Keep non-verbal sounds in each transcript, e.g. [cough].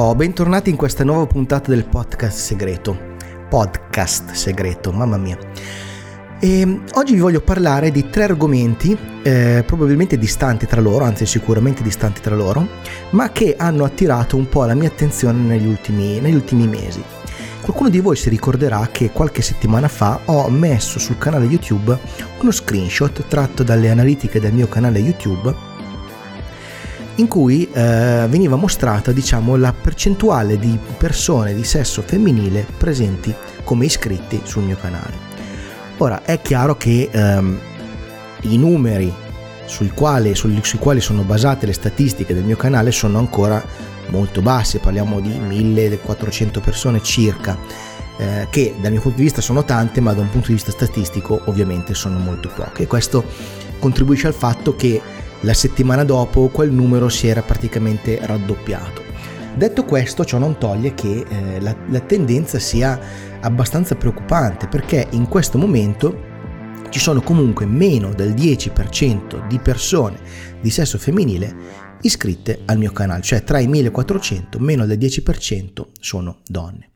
Oh, bentornati in questa nuova puntata del podcast segreto. Podcast segreto, mamma mia. E ehm, oggi vi voglio parlare di tre argomenti, eh, probabilmente distanti tra loro, anzi sicuramente distanti tra loro, ma che hanno attirato un po' la mia attenzione negli ultimi, negli ultimi mesi. Qualcuno di voi si ricorderà che qualche settimana fa ho messo sul canale YouTube uno screenshot tratto dalle analitiche del mio canale YouTube in cui eh, veniva mostrata diciamo, la percentuale di persone di sesso femminile presenti come iscritti sul mio canale. Ora è chiaro che ehm, i numeri sui quali, sui, sui quali sono basate le statistiche del mio canale sono ancora molto bassi, parliamo di 1400 persone circa, eh, che dal mio punto di vista sono tante, ma da un punto di vista statistico ovviamente sono molto poche. E questo contribuisce al fatto che la settimana dopo quel numero si era praticamente raddoppiato. Detto questo, ciò non toglie che eh, la, la tendenza sia abbastanza preoccupante perché in questo momento ci sono comunque meno del 10% di persone di sesso femminile iscritte al mio canale, cioè tra i 1400 meno del 10% sono donne.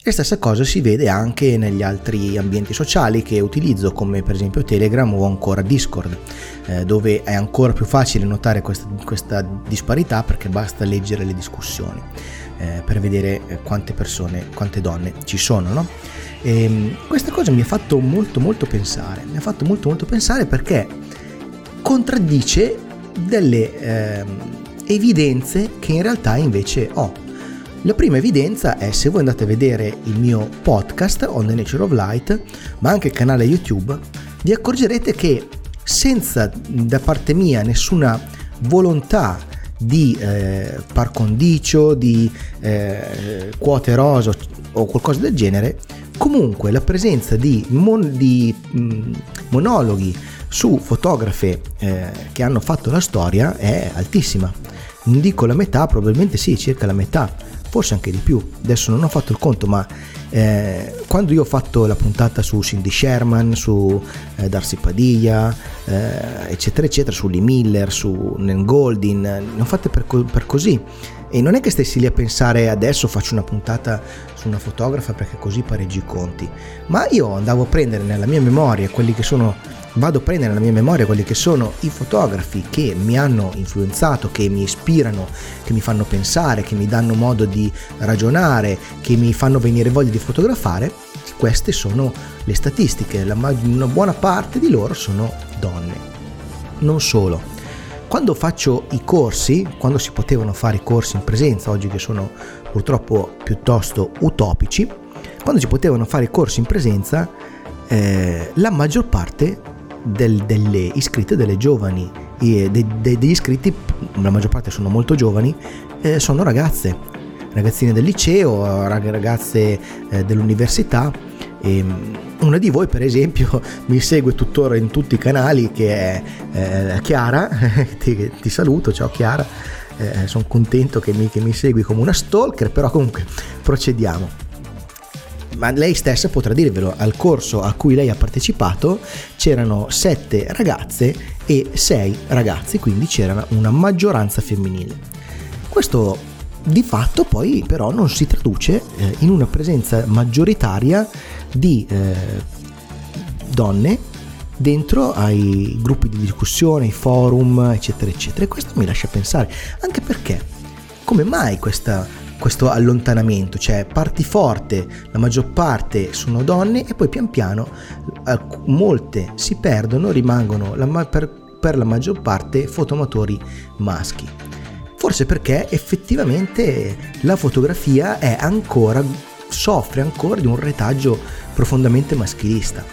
E stessa cosa si vede anche negli altri ambienti sociali che utilizzo come per esempio Telegram o ancora Discord, eh, dove è ancora più facile notare questa, questa disparità perché basta leggere le discussioni eh, per vedere eh, quante persone, quante donne ci sono. No? E, ehm, questa cosa mi ha fatto molto molto pensare, mi ha fatto molto molto pensare perché contraddice delle eh, evidenze che in realtà invece ho la prima evidenza è se voi andate a vedere il mio podcast On the Nature of Light, ma anche il canale YouTube, vi accorgerete che senza da parte mia nessuna volontà di eh, par condicio, di eh, quote rosa o qualcosa del genere, comunque la presenza di, mon- di mh, mm, monologhi su fotografe eh, che hanno fatto la storia è altissima. Non dico la metà, probabilmente sì, circa la metà forse anche di più. Adesso non ho fatto il conto, ma eh, quando io ho fatto la puntata su Cindy Sherman, su eh, Darcy Padilla, eh, eccetera, eccetera, su Lee Miller, su Nan Goldin, ne ho fatte per, per così. E non è che stessi lì a pensare adesso faccio una puntata su una fotografa perché così pareggi i conti, ma io andavo a prendere nella mia memoria quelli che sono vado a prendere nella mia memoria quelli che sono i fotografi che mi hanno influenzato, che mi ispirano, che mi fanno pensare, che mi danno modo di ragionare, che mi fanno venire voglia di fotografare, queste sono le statistiche, una buona parte di loro sono donne. Non solo. Quando faccio i corsi, quando si potevano fare i corsi in presenza, oggi che sono purtroppo piuttosto utopici, quando si potevano fare i corsi in presenza, eh, la maggior parte del, delle iscritte, delle giovani, eh, de, de, degli iscritti, la maggior parte sono molto giovani, eh, sono ragazze, ragazzine del liceo, ragazze eh, dell'università. E ehm, una di voi, per esempio, [laughs] mi segue tuttora in tutti i canali, che è eh, Chiara, [laughs] ti, ti, saluto, ciao Chiara, eh, sono contento che mi, che mi segui come una stalker, però comunque procediamo ma lei stessa potrà dirvelo, al corso a cui lei ha partecipato c'erano sette ragazze e sei ragazzi, quindi c'era una maggioranza femminile. Questo di fatto poi però non si traduce eh, in una presenza maggioritaria di eh, donne dentro ai gruppi di discussione, ai forum, eccetera, eccetera. E questo mi lascia pensare, anche perché come mai questa questo allontanamento, cioè parti forte, la maggior parte sono donne e poi pian piano molte si perdono, rimangono la, per, per la maggior parte fotoamatori maschi. Forse perché effettivamente la fotografia è ancora, soffre ancora di un retaggio profondamente maschilista.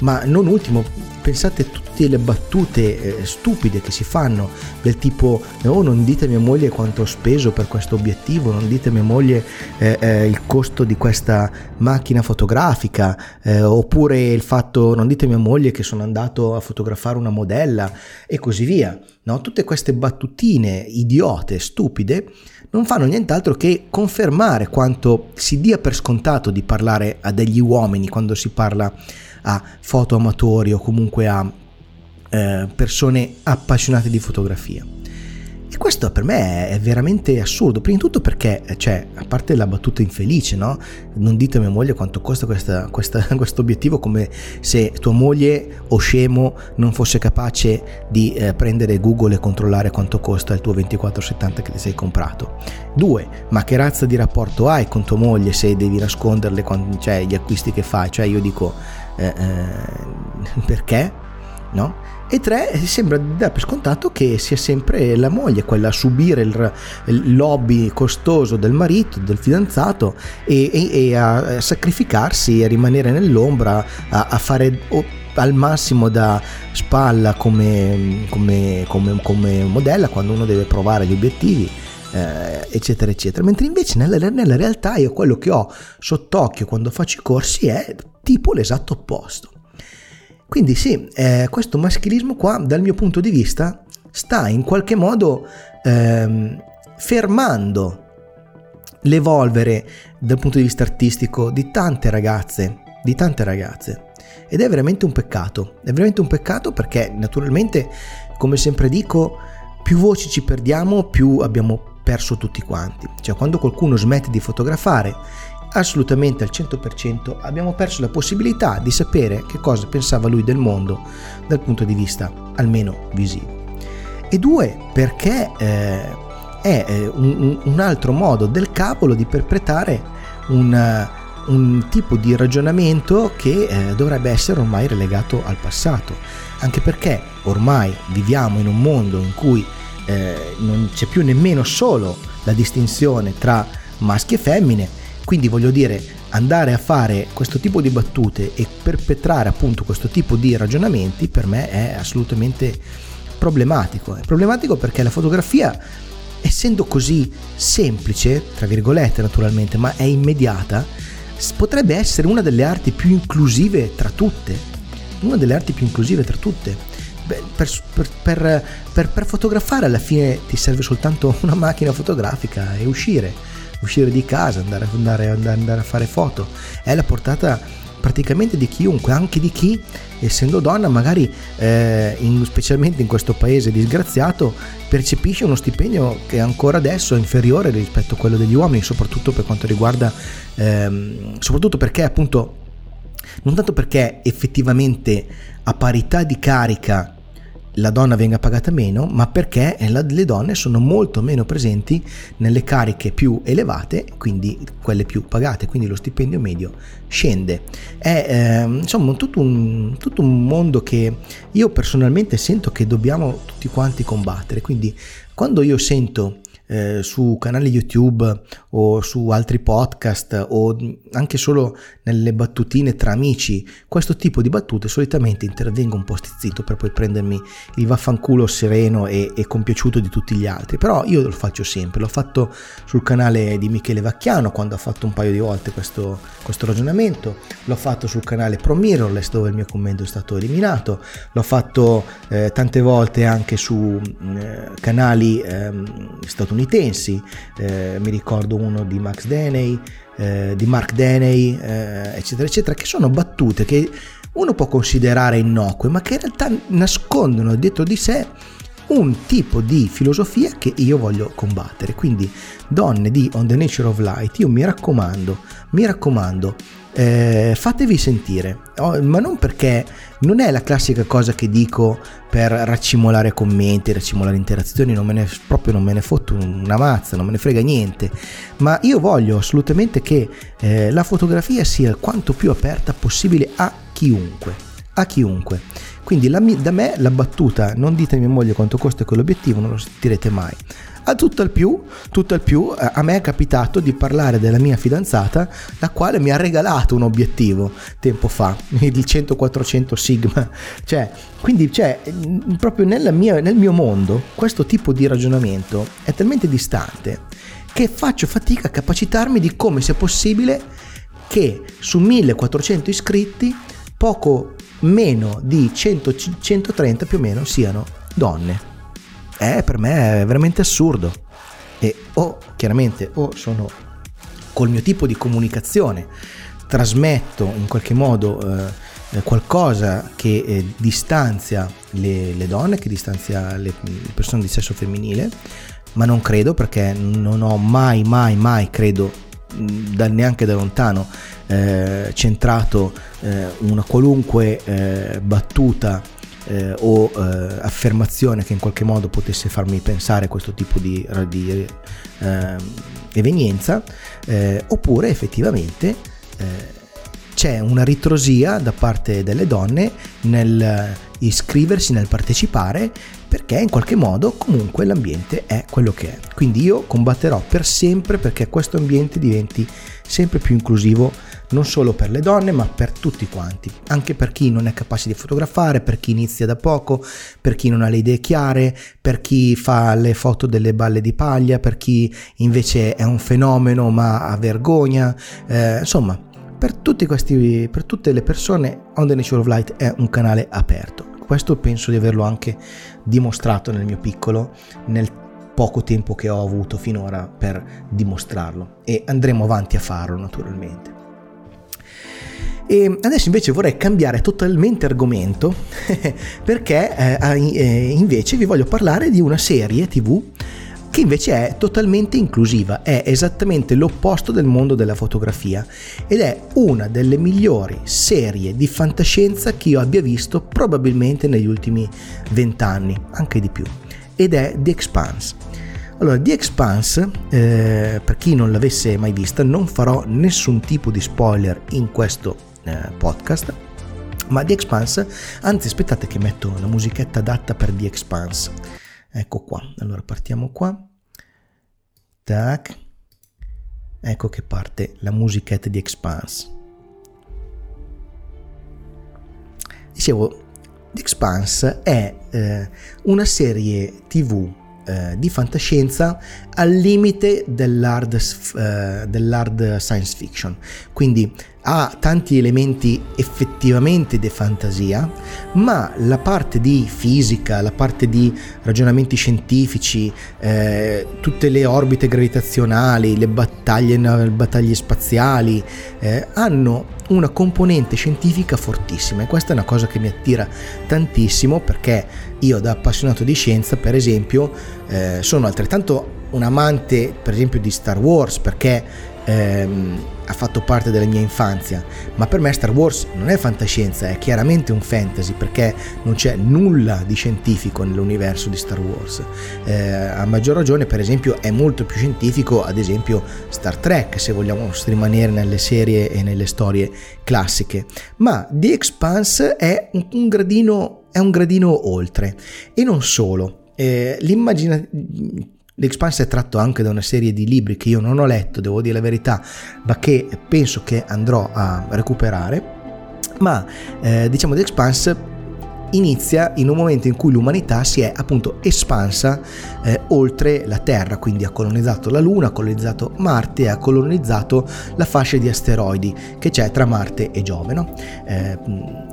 Ma non ultimo, pensate tutte le battute eh, stupide che si fanno del tipo oh non dite a mia moglie quanto ho speso per questo obiettivo non dite a mia moglie eh, eh, il costo di questa macchina fotografica eh, oppure il fatto non dite a mia moglie che sono andato a fotografare una modella e così via no? tutte queste battutine idiote stupide non fanno nient'altro che confermare quanto si dia per scontato di parlare a degli uomini quando si parla a foto amatori o comunque a eh, persone appassionate di fotografia. E questo per me è veramente assurdo, prima di tutto perché, cioè, a parte la battuta infelice, no? Non dite a mia moglie quanto costa [laughs] questo obiettivo come se tua moglie o scemo non fosse capace di eh, prendere Google e controllare quanto costa il tuo 2470 che ti sei comprato. Due, ma che razza di rapporto hai con tua moglie se devi nasconderle quando, cioè, gli acquisti che fai? Cioè io dico, eh, eh, [laughs] perché? No? E tre, sembra dar per scontato che sia sempre la moglie quella a subire il, il lobby costoso del marito, del fidanzato e, e, e a sacrificarsi, a rimanere nell'ombra, a, a fare al massimo da spalla come, come, come, come, modella quando uno deve provare gli obiettivi. Eh, eccetera eccetera mentre invece nella, nella realtà io quello che ho sott'occhio quando faccio i corsi è tipo l'esatto opposto quindi sì, eh, questo maschilismo qua dal mio punto di vista sta in qualche modo ehm, fermando l'evolvere dal punto di vista artistico di tante ragazze, di tante ragazze. Ed è veramente un peccato, è veramente un peccato perché naturalmente, come sempre dico, più voci ci perdiamo, più abbiamo perso tutti quanti. Cioè quando qualcuno smette di fotografare assolutamente al 100% abbiamo perso la possibilità di sapere che cosa pensava lui del mondo dal punto di vista almeno visivo. E due, perché eh, è eh, un, un, altro modo del cavolo di perpetrare un, un tipo di ragionamento che eh, dovrebbe essere ormai relegato al passato, anche perché ormai viviamo in un mondo in cui eh, non c'è più nemmeno solo la distinzione tra maschi e femmine, quindi voglio dire, andare a fare questo tipo di battute e perpetrare appunto questo tipo di ragionamenti per me è assolutamente problematico. È problematico perché la fotografia, essendo così semplice, tra virgolette naturalmente, ma è immediata, potrebbe essere una delle arti più inclusive tra tutte. Una delle arti più inclusive tra tutte. Per, per, per, per fotografare alla fine ti serve soltanto [laughs] una macchina fotografica e uscire uscire di casa, andare, andare, andare a fare foto. È la portata praticamente di chiunque, anche di chi, essendo donna, magari eh, in, specialmente in questo paese disgraziato, percepisce uno stipendio che ancora adesso è inferiore rispetto a quello degli uomini, soprattutto per quanto riguarda, ehm, soprattutto perché appunto, non tanto perché effettivamente a parità di carica la donna venga pagata meno, ma perché le donne sono molto meno presenti nelle cariche più elevate, quindi quelle più pagate, quindi lo stipendio medio scende. È eh, insomma tutto un, tutto un mondo che io personalmente sento che dobbiamo tutti quanti combattere, quindi quando io sento eh, su canali YouTube o su altri podcast o anche solo nelle battutine tra amici, questo tipo di battute solitamente intervengo un po' stizzito per poi prendermi il vaffanculo sereno e, e compiaciuto di tutti gli altri. Però io lo faccio sempre, l'ho fatto sul canale di Michele Vacchiano quando ha fatto un paio di volte questo, questo ragionamento, l'ho fatto sul canale Pro Mirrorless dove il mio commento è stato eliminato, l'ho fatto eh, tante volte anche su eh, canali eh, statunitensi, eh, mi ricordo uno di Max Deney, eh, di Mark Deney, eh, eccetera, eccetera, che sono battute che uno può considerare innocue, ma che in realtà nascondono dietro di sé un tipo di filosofia che io voglio combattere. Quindi, donne di On the Nature of Light, io mi raccomando, mi raccomando, eh, fatevi sentire, oh, ma non perché non è la classica cosa che dico per raccimolare commenti, raccimolare interazioni, non me ne, proprio non me ne fotto una mazza, non me ne frega niente, ma io voglio assolutamente che eh, la fotografia sia quanto più aperta possibile a chiunque, a chiunque. Quindi la, da me la battuta non dite a mia moglie quanto costa quell'obiettivo, non lo sentirete mai. A tutto al più, tutto al più, eh, a me è capitato di parlare della mia fidanzata, la quale mi ha regalato un obiettivo tempo fa, [laughs] il 100-400 Sigma. Cioè, quindi, cioè, proprio mia, nel mio mondo, questo tipo di ragionamento è talmente distante che faccio fatica a capacitarmi di come sia possibile che su 1400 iscritti poco meno di 100, 130 più o meno siano donne. Eh, per me è veramente assurdo. E o chiaramente o sono col mio tipo di comunicazione trasmetto in qualche modo eh, qualcosa che eh, distanzia le, le, donne, che distanzia le, le persone di sesso femminile, ma non credo perché non ho mai, mai, mai, credo, da, neanche da lontano, eh, centrato eh, una qualunque eh, battuta eh, o eh, affermazione che in qualche modo potesse farmi pensare questo tipo di, di eh, evenienza, oppure effettivamente c'è una ritrosia da parte delle donne nel iscriversi, nel partecipare, perché in qualche modo comunque l'ambiente è quello che è. Quindi io combatterò per sempre perché questo ambiente diventi sempre più inclusivo non solo per le donne ma per tutti quanti, anche per chi non è capace di fotografare, per chi inizia da poco, per chi non ha le idee chiare, per chi fa le foto delle balle di paglia, per chi invece è un fenomeno ma ha vergogna, eh, insomma per, questi, per tutte le persone On the Nature of Light è un canale aperto. Questo penso di averlo anche dimostrato nel mio piccolo, nel poco tempo che ho avuto finora per dimostrarlo e andremo avanti a farlo naturalmente. E adesso invece vorrei cambiare totalmente argomento [laughs] perché eh, eh, invece vi voglio parlare di una serie tv che invece è totalmente inclusiva, è esattamente l'opposto del mondo della fotografia ed è una delle migliori serie di fantascienza che io abbia visto probabilmente negli ultimi vent'anni, anche di più, ed è The Expanse. Allora, The Expanse, eh, per chi non l'avesse mai vista, non farò nessun tipo di spoiler in questo eh, podcast, ma The Expanse, anzi aspettate che metto la musichetta adatta per The Expanse Ecco qua, allora partiamo qua. Tac. Ecco che parte la musichetta di Expanse. Dicevo, The Expanse è eh, una serie tv eh, di fantascienza al limite dell'hard, eh, dell'hard science fiction. Quindi ha tanti elementi effettivamente di fantasia, ma la parte di fisica, la parte di ragionamenti scientifici, eh, tutte le orbite gravitazionali, le battaglie, le battaglie spaziali, eh, hanno una componente scientifica fortissima. E questa è una cosa che mi attira tantissimo perché io da appassionato di scienza, per esempio, eh, sono altrettanto un amante, per esempio, di Star Wars perché ehm, ha fatto parte della mia infanzia, ma per me Star Wars non è fantascienza, è chiaramente un fantasy perché non c'è nulla di scientifico nell'universo di Star Wars. Eh, a maggior ragione, per esempio, è molto più scientifico, ad esempio, Star Trek, se vogliamo rimanere nelle serie e nelle storie classiche. Ma The Expanse è un, un gradino, è un gradino oltre. E non solo. Eh, l'immaginazione L'Expanse è tratto anche da una serie di libri che io non ho letto, devo dire la verità, ma che penso che andrò a recuperare. Ma eh, diciamo The Expanse inizia in un momento in cui l'umanità si è appunto espansa eh, oltre la Terra, quindi ha colonizzato la Luna, ha colonizzato Marte e ha colonizzato la fascia di asteroidi che c'è tra Marte e Giove. No? Eh,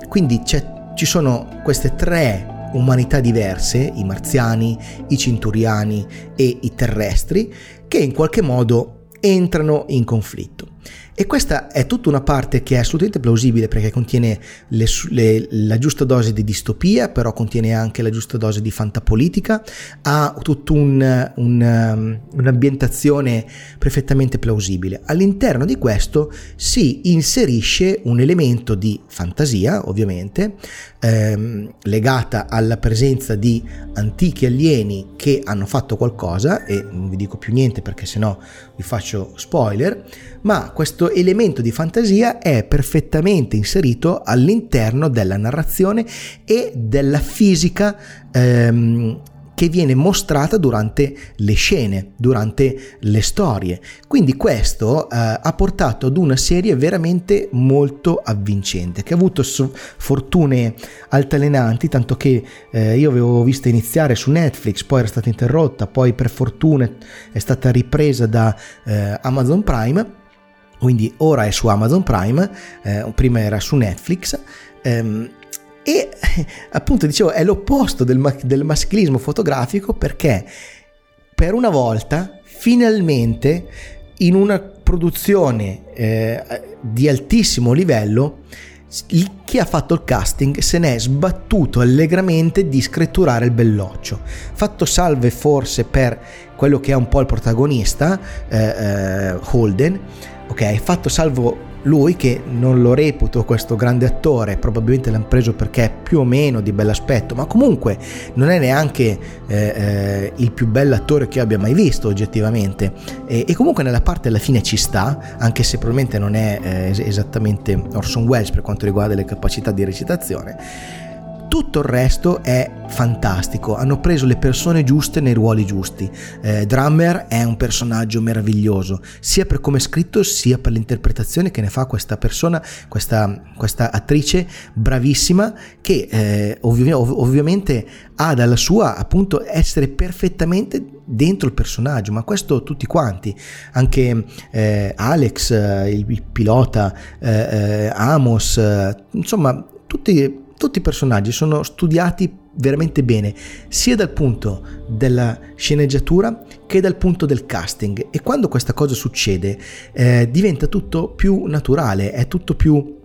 quindi ci sono queste tre umanità diverse, i marziani, i cinturiani e i terrestri, che in qualche modo entrano in conflitto. E questa è tutta una parte che è assolutamente plausibile perché contiene le, le, la giusta dose di distopia, però contiene anche la giusta dose di fantapolitica, ha tutta un, un, um, un'ambientazione perfettamente plausibile. All'interno di questo si inserisce un elemento di fantasia, ovviamente, ehm, legata alla presenza di antichi alieni che hanno fatto qualcosa, e non vi dico più niente perché sennò vi faccio spoiler, ma questo elemento di fantasia è perfettamente inserito all'interno della narrazione e della fisica ehm, che viene mostrata durante le scene, durante le storie. Quindi questo eh, ha portato ad una serie veramente molto avvincente, che ha avuto fortune altalenanti, tanto che eh, io avevo vista iniziare su Netflix, poi era stata interrotta, poi per fortuna è stata ripresa da eh, Amazon Prime quindi ora è su Amazon Prime, eh, prima era su Netflix. Ehm, e [laughs] appunto dicevo è l'opposto del, del maschilismo fotografico perché per una volta finalmente in una produzione eh, di altissimo livello chi ha fatto il casting se ne è sbattuto allegramente di scritturare il belloccio. Fatto salve forse per quello che è un po' il protagonista, eh, eh, Holden, ok, fatto salvo lui che non lo reputo questo grande attore, probabilmente l'hanno preso perché è più o meno di bell'aspetto, ma comunque non è neanche eh, eh, il più bell'attore che io abbia mai visto oggettivamente. E, e, comunque nella parte alla fine ci sta, anche se probabilmente non è eh, esattamente Orson Welles per quanto riguarda le capacità di recitazione tutto il resto è fantastico, hanno preso le persone giuste nei ruoli giusti. Eh, Drummer è un personaggio meraviglioso, sia per come è scritto sia per l'interpretazione che ne fa questa persona, questa, questa attrice bravissima che eh, ovvi- ov- ovviamente ha dalla sua appunto essere perfettamente dentro il personaggio, ma questo tutti quanti, anche eh, Alex, eh, il, il pilota, eh, eh, Amos, insomma tutti tutti i personaggi sono studiati veramente bene, sia dal punto della sceneggiatura che dal punto del casting. E quando questa cosa succede, eh, diventa tutto più naturale, è tutto più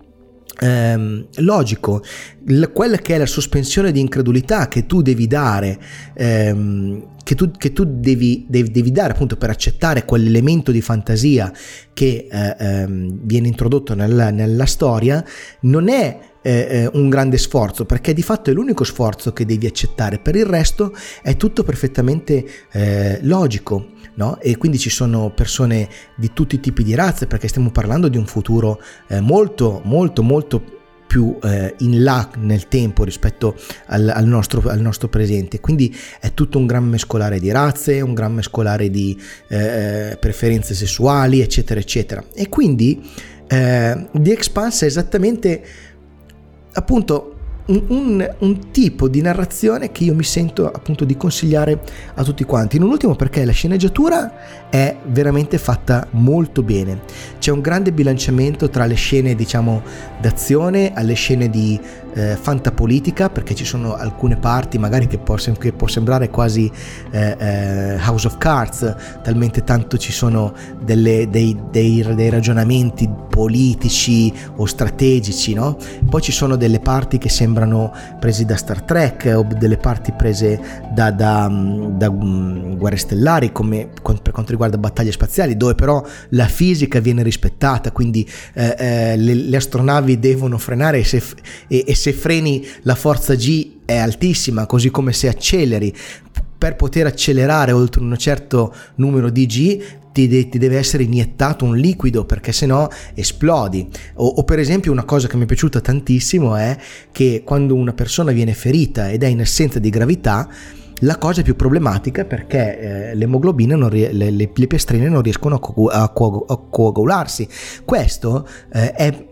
ehm, logico. L- quella che è la sospensione di incredulità che tu devi dare. Ehm, che tu, che tu devi, devi, devi, dare appunto per accettare quell'elemento di fantasia che eh, ehm, viene introdotto nella, nella storia non è eh, un grande sforzo perché di fatto è l'unico sforzo che devi accettare per il resto è tutto perfettamente eh, logico no? e quindi ci sono persone di tutti i tipi di razze perché stiamo parlando di un futuro eh, molto molto molto più eh, in là nel tempo rispetto al, al, nostro, al, nostro, presente. Quindi è tutto un gran mescolare di razze, un gran mescolare di eh, preferenze sessuali, eccetera, eccetera. E quindi eh, The Expanse è esattamente appunto un, un, un, tipo di narrazione che io mi sento appunto di consigliare a tutti quanti. Non ultimo perché la sceneggiatura è veramente fatta molto bene. C'è un grande bilanciamento tra le scene, diciamo, d'azione alle scene di eh, fantapolitica, perché ci sono alcune parti magari che può, che può sembrare quasi eh, eh, House of Cards, talmente tanto ci sono delle, dei, dei, dei ragionamenti politici o strategici, no? Poi ci sono delle parti che sembrano sembrano presi da Star Trek o delle parti prese da, da, da um, Guerre Stellari come per quanto riguarda battaglie spaziali dove però la fisica viene rispettata quindi eh, eh, le, le, astronavi devono frenare e se, e, e se freni la forza G è altissima così come se acceleri per poter accelerare oltre un certo numero di G ti, de- ti, deve essere iniettato un liquido perché sennò esplodi. O, o, per esempio una cosa che mi è piaciuta tantissimo è che quando una persona viene ferita ed è in assenza di gravità, la cosa è più problematica perché eh, l'emoglobina, non le, le, le, piastrine non riescono a, co- a, co- a coagularsi. Questo eh, è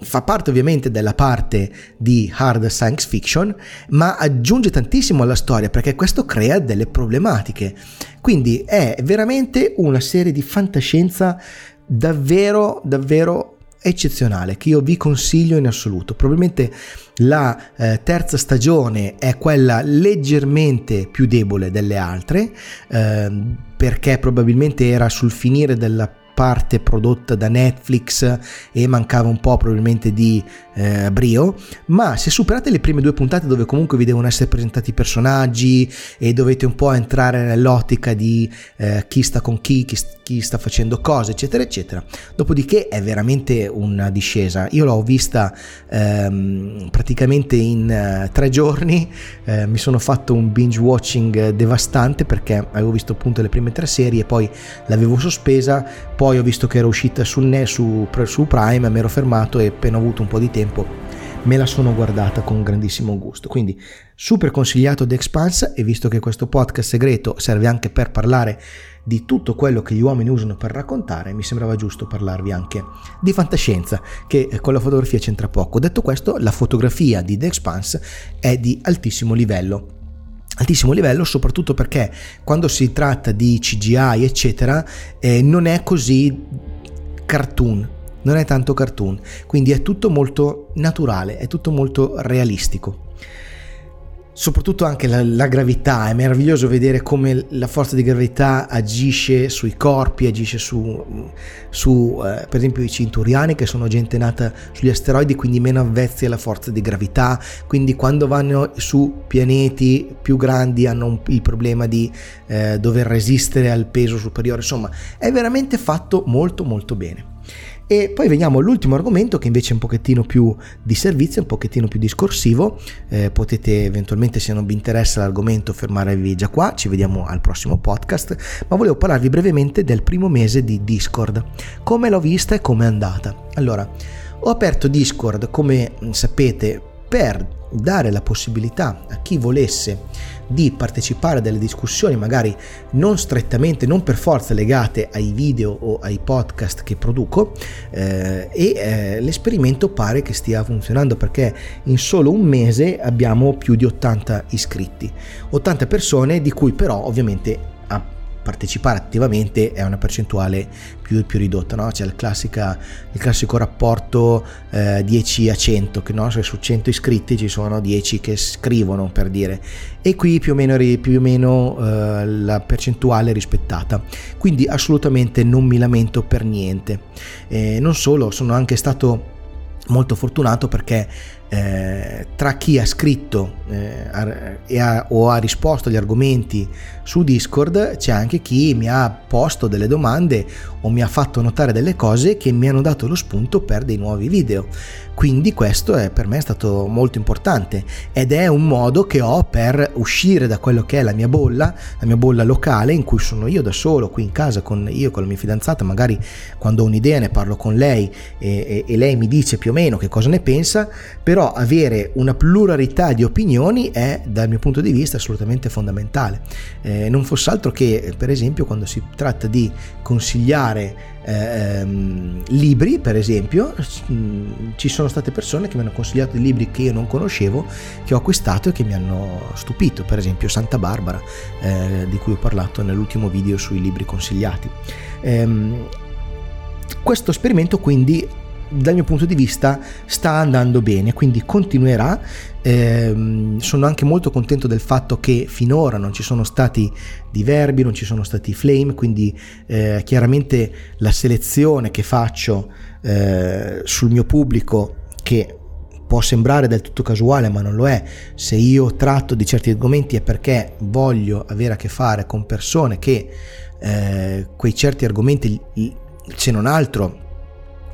fa parte ovviamente della parte di hard science fiction, ma aggiunge tantissimo alla storia perché questo crea delle problematiche. Quindi è veramente una serie di fantascienza davvero, davvero eccezionale che io vi consiglio in assoluto. Probabilmente la eh, terza stagione è quella leggermente più debole delle altre eh, perché probabilmente era sul finire della parte prodotta da Netflix e mancava un po' probabilmente di eh, brio, ma se superate le prime due puntate dove comunque vi devono essere presentati i personaggi e dovete un po' entrare nell'ottica di eh, chi sta con chi, chi, chi, sta facendo cose, eccetera, eccetera, dopodiché è veramente una discesa. Io l'ho vista ehm, praticamente in uh, tre giorni, eh, mi sono fatto un binge watching devastante perché avevo visto appunto le prime tre serie, poi l'avevo sospesa, poi ho visto che era uscita sul, su, su Prime, mi ero fermato e appena ho avuto un po' di tempo tempo me la sono guardata con grandissimo gusto. Quindi super consigliato The Expanse e visto che questo podcast segreto serve anche per parlare di tutto quello che gli uomini usano per raccontare, mi sembrava giusto parlarvi anche di fantascienza, che con la fotografia c'entra poco. Detto questo, la fotografia di The Expanse è di altissimo livello altissimo livello soprattutto perché quando si tratta di CGI eccetera eh, non è così cartoon non è tanto cartoon, quindi è tutto molto naturale, è tutto molto realistico. Soprattutto anche la, la, gravità, è meraviglioso vedere come la forza di gravità agisce sui corpi, agisce su, su eh, per esempio i cinturiani che sono gente nata sugli asteroidi, quindi meno avvezzi alla forza di gravità, quindi quando vanno su pianeti più grandi hanno un, il problema di eh, dover resistere al peso superiore, insomma è veramente fatto molto molto bene. E poi veniamo all'ultimo argomento che invece è un pochettino più di servizio, un pochettino più discorsivo. Eh, potete eventualmente, se non vi interessa l'argomento, fermarvi già qua. Ci vediamo al prossimo podcast. Ma volevo parlarvi brevemente del primo mese di Discord. Come l'ho vista e come è andata. Allora, ho aperto Discord, come sapete, per dare la possibilità a chi volesse di partecipare a delle discussioni magari non strettamente, non per forza legate ai video o ai podcast che produco eh, e eh, l'esperimento pare che stia funzionando perché in solo un mese abbiamo più di 80 iscritti, 80 persone di cui però ovviamente partecipare attivamente è una percentuale più, più ridotta, no? c'è il, classica, il, classico rapporto eh, 10 a 100, che no? su 100 iscritti ci sono 10 che scrivono per dire, e qui più o meno, più o meno eh, la percentuale è rispettata, quindi assolutamente non mi lamento per niente. Eh, non solo, sono anche stato molto fortunato perché eh, tra chi ha scritto eh, ha, o ha risposto agli argomenti su Discord c'è anche chi mi ha posto delle domande o mi ha fatto notare delle cose che mi hanno dato lo spunto per dei nuovi video. Quindi questo è, per me è stato molto importante ed è un modo che ho per uscire da quello che è la mia bolla, la mia bolla locale in cui sono io da solo, qui in casa con io con la mia fidanzata, magari quando ho un'idea ne parlo con lei e, e, e lei mi dice più o meno che cosa ne pensa, però avere una pluralità di opinioni è dal mio punto di vista assolutamente fondamentale. Eh, non fosse altro che per esempio quando si tratta di consigliare ehm, libri, per esempio, mm, ci sono state persone che mi hanno consigliato dei libri che io non conoscevo, che ho acquistato e che mi hanno stupito, per esempio Santa Barbara, eh, di cui ho parlato nell'ultimo video sui libri consigliati. Ehm, questo esperimento quindi dal mio punto di vista sta andando bene, quindi continuerà. Eh, sono anche molto contento del fatto che finora non ci sono stati diverbi, non ci sono stati flame, quindi eh, chiaramente la selezione che faccio eh, sul mio pubblico che può sembrare del tutto casuale, ma non lo è. Se io tratto di certi argomenti è perché voglio avere a che fare con persone che eh, quei certi argomenti, se non altro,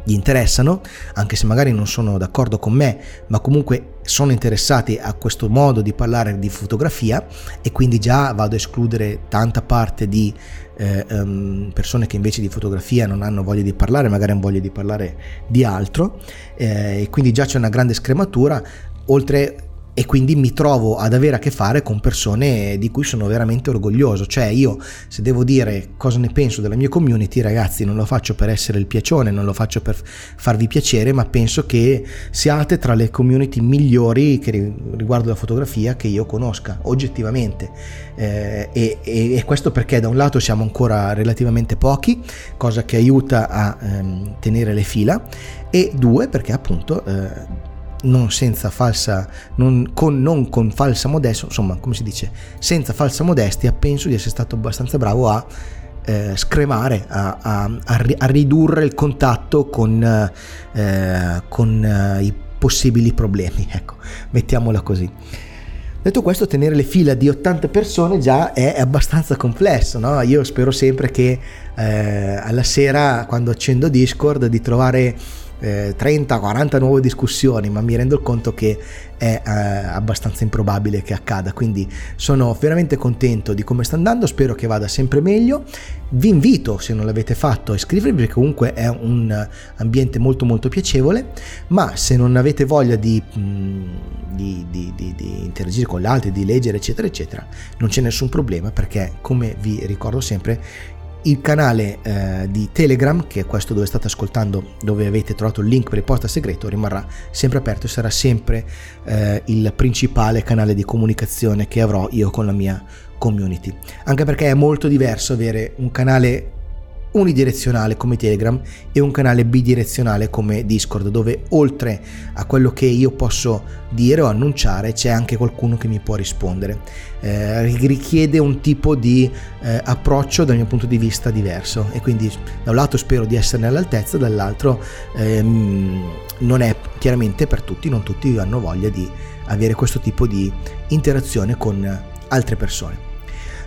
gli interessano, anche se magari non sono d'accordo con me, ma comunque sono interessati a questo modo di parlare di fotografia e quindi già vado a escludere tanta parte di eh, um, persone che invece di fotografia non hanno voglia di parlare, magari hanno voglia di parlare di altro. Eh, e quindi già c'è una grande scrematura, oltre e quindi mi trovo ad avere a che fare con persone di cui sono veramente orgoglioso. Cioè io se devo dire cosa ne penso della mia community, ragazzi, non lo faccio per essere il piacione, non lo faccio per farvi piacere, ma penso che siate tra le community migliori che riguardo la fotografia che io conosca, oggettivamente. Eh, e, e, e, questo perché da un lato siamo ancora relativamente pochi, cosa che aiuta a ehm, tenere le fila, e due perché appunto... Eh, non senza falsa, non con, non con falsa modestia, insomma, come si dice, senza falsa modestia, penso di essere stato abbastanza bravo a eh, scremare, a, a, a, ridurre il contatto con, eh, con eh, i possibili problemi, [laughs] ecco, mettiamola così. Detto questo, tenere le fila di 80 persone già è abbastanza complesso, no? Io spero sempre che eh, alla sera, quando accendo Discord, di trovare eh, 30-40 nuove discussioni, ma mi rendo conto che è eh, abbastanza improbabile che accada. Quindi sono veramente contento di come sta andando, spero che vada sempre meglio. Vi invito, se non l'avete fatto, a iscrivervi perché comunque è un ambiente molto molto piacevole, ma se non avete voglia di, mm, di, di, di interagire con gli altri, di leggere, eccetera, eccetera, non c'è nessun problema perché, come vi ricordo sempre, il canale eh, di Telegram, che è questo dove state ascoltando, dove avete trovato il link per il posta segreto, rimarrà sempre aperto e sarà sempre eh, il principale canale di comunicazione che avrò io con la mia community. Anche perché è molto diverso avere un canale unidirezionale come Telegram e un canale bidirezionale come Discord dove oltre a quello che io posso dire o annunciare c'è anche qualcuno che mi può rispondere. Eh, richiede un tipo di eh, approccio dal mio punto di vista diverso e quindi da un lato spero di esserne all'altezza, dall'altro ehm, non è chiaramente per tutti, non tutti hanno voglia di avere questo tipo di interazione con altre persone.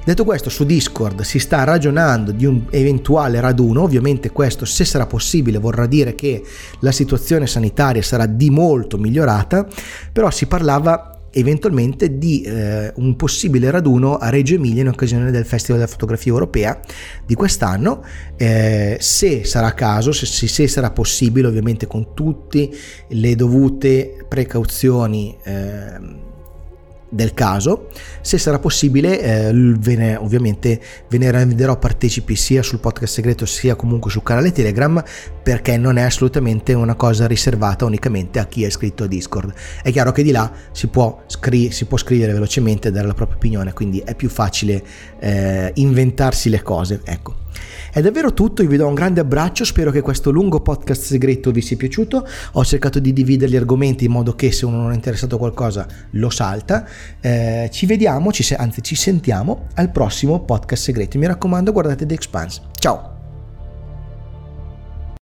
Detto questo, su Discord si sta ragionando di un eventuale raduno, ovviamente questo se sarà possibile vorrà dire che la situazione sanitaria sarà di molto migliorata, però si parlava eventualmente di eh, un possibile raduno a Reggio Emilia in occasione del Festival della Fotografia Europea di quest'anno, eh, se sarà caso, se, se, sarà possibile ovviamente con tutte le dovute precauzioni. Eh, del caso, se sarà possibile eh, ve ne, ovviamente ve ne renderò partecipi sia sul podcast segreto sia comunque sul canale Telegram perché non è assolutamente una cosa riservata unicamente a chi è iscritto a Discord. È chiaro che di là si può, scri- si può scrivere velocemente e dare la propria opinione, quindi è più facile eh, inventarsi le cose. Ecco. È davvero tutto, io vi do un grande abbraccio, spero che questo lungo podcast segreto vi sia piaciuto, ho cercato di dividere gli argomenti in modo che se uno non è interessato a qualcosa lo salta, eh, ci vediamo, ci se- anzi ci sentiamo al prossimo podcast segreto, mi raccomando guardate The Expanse, ciao!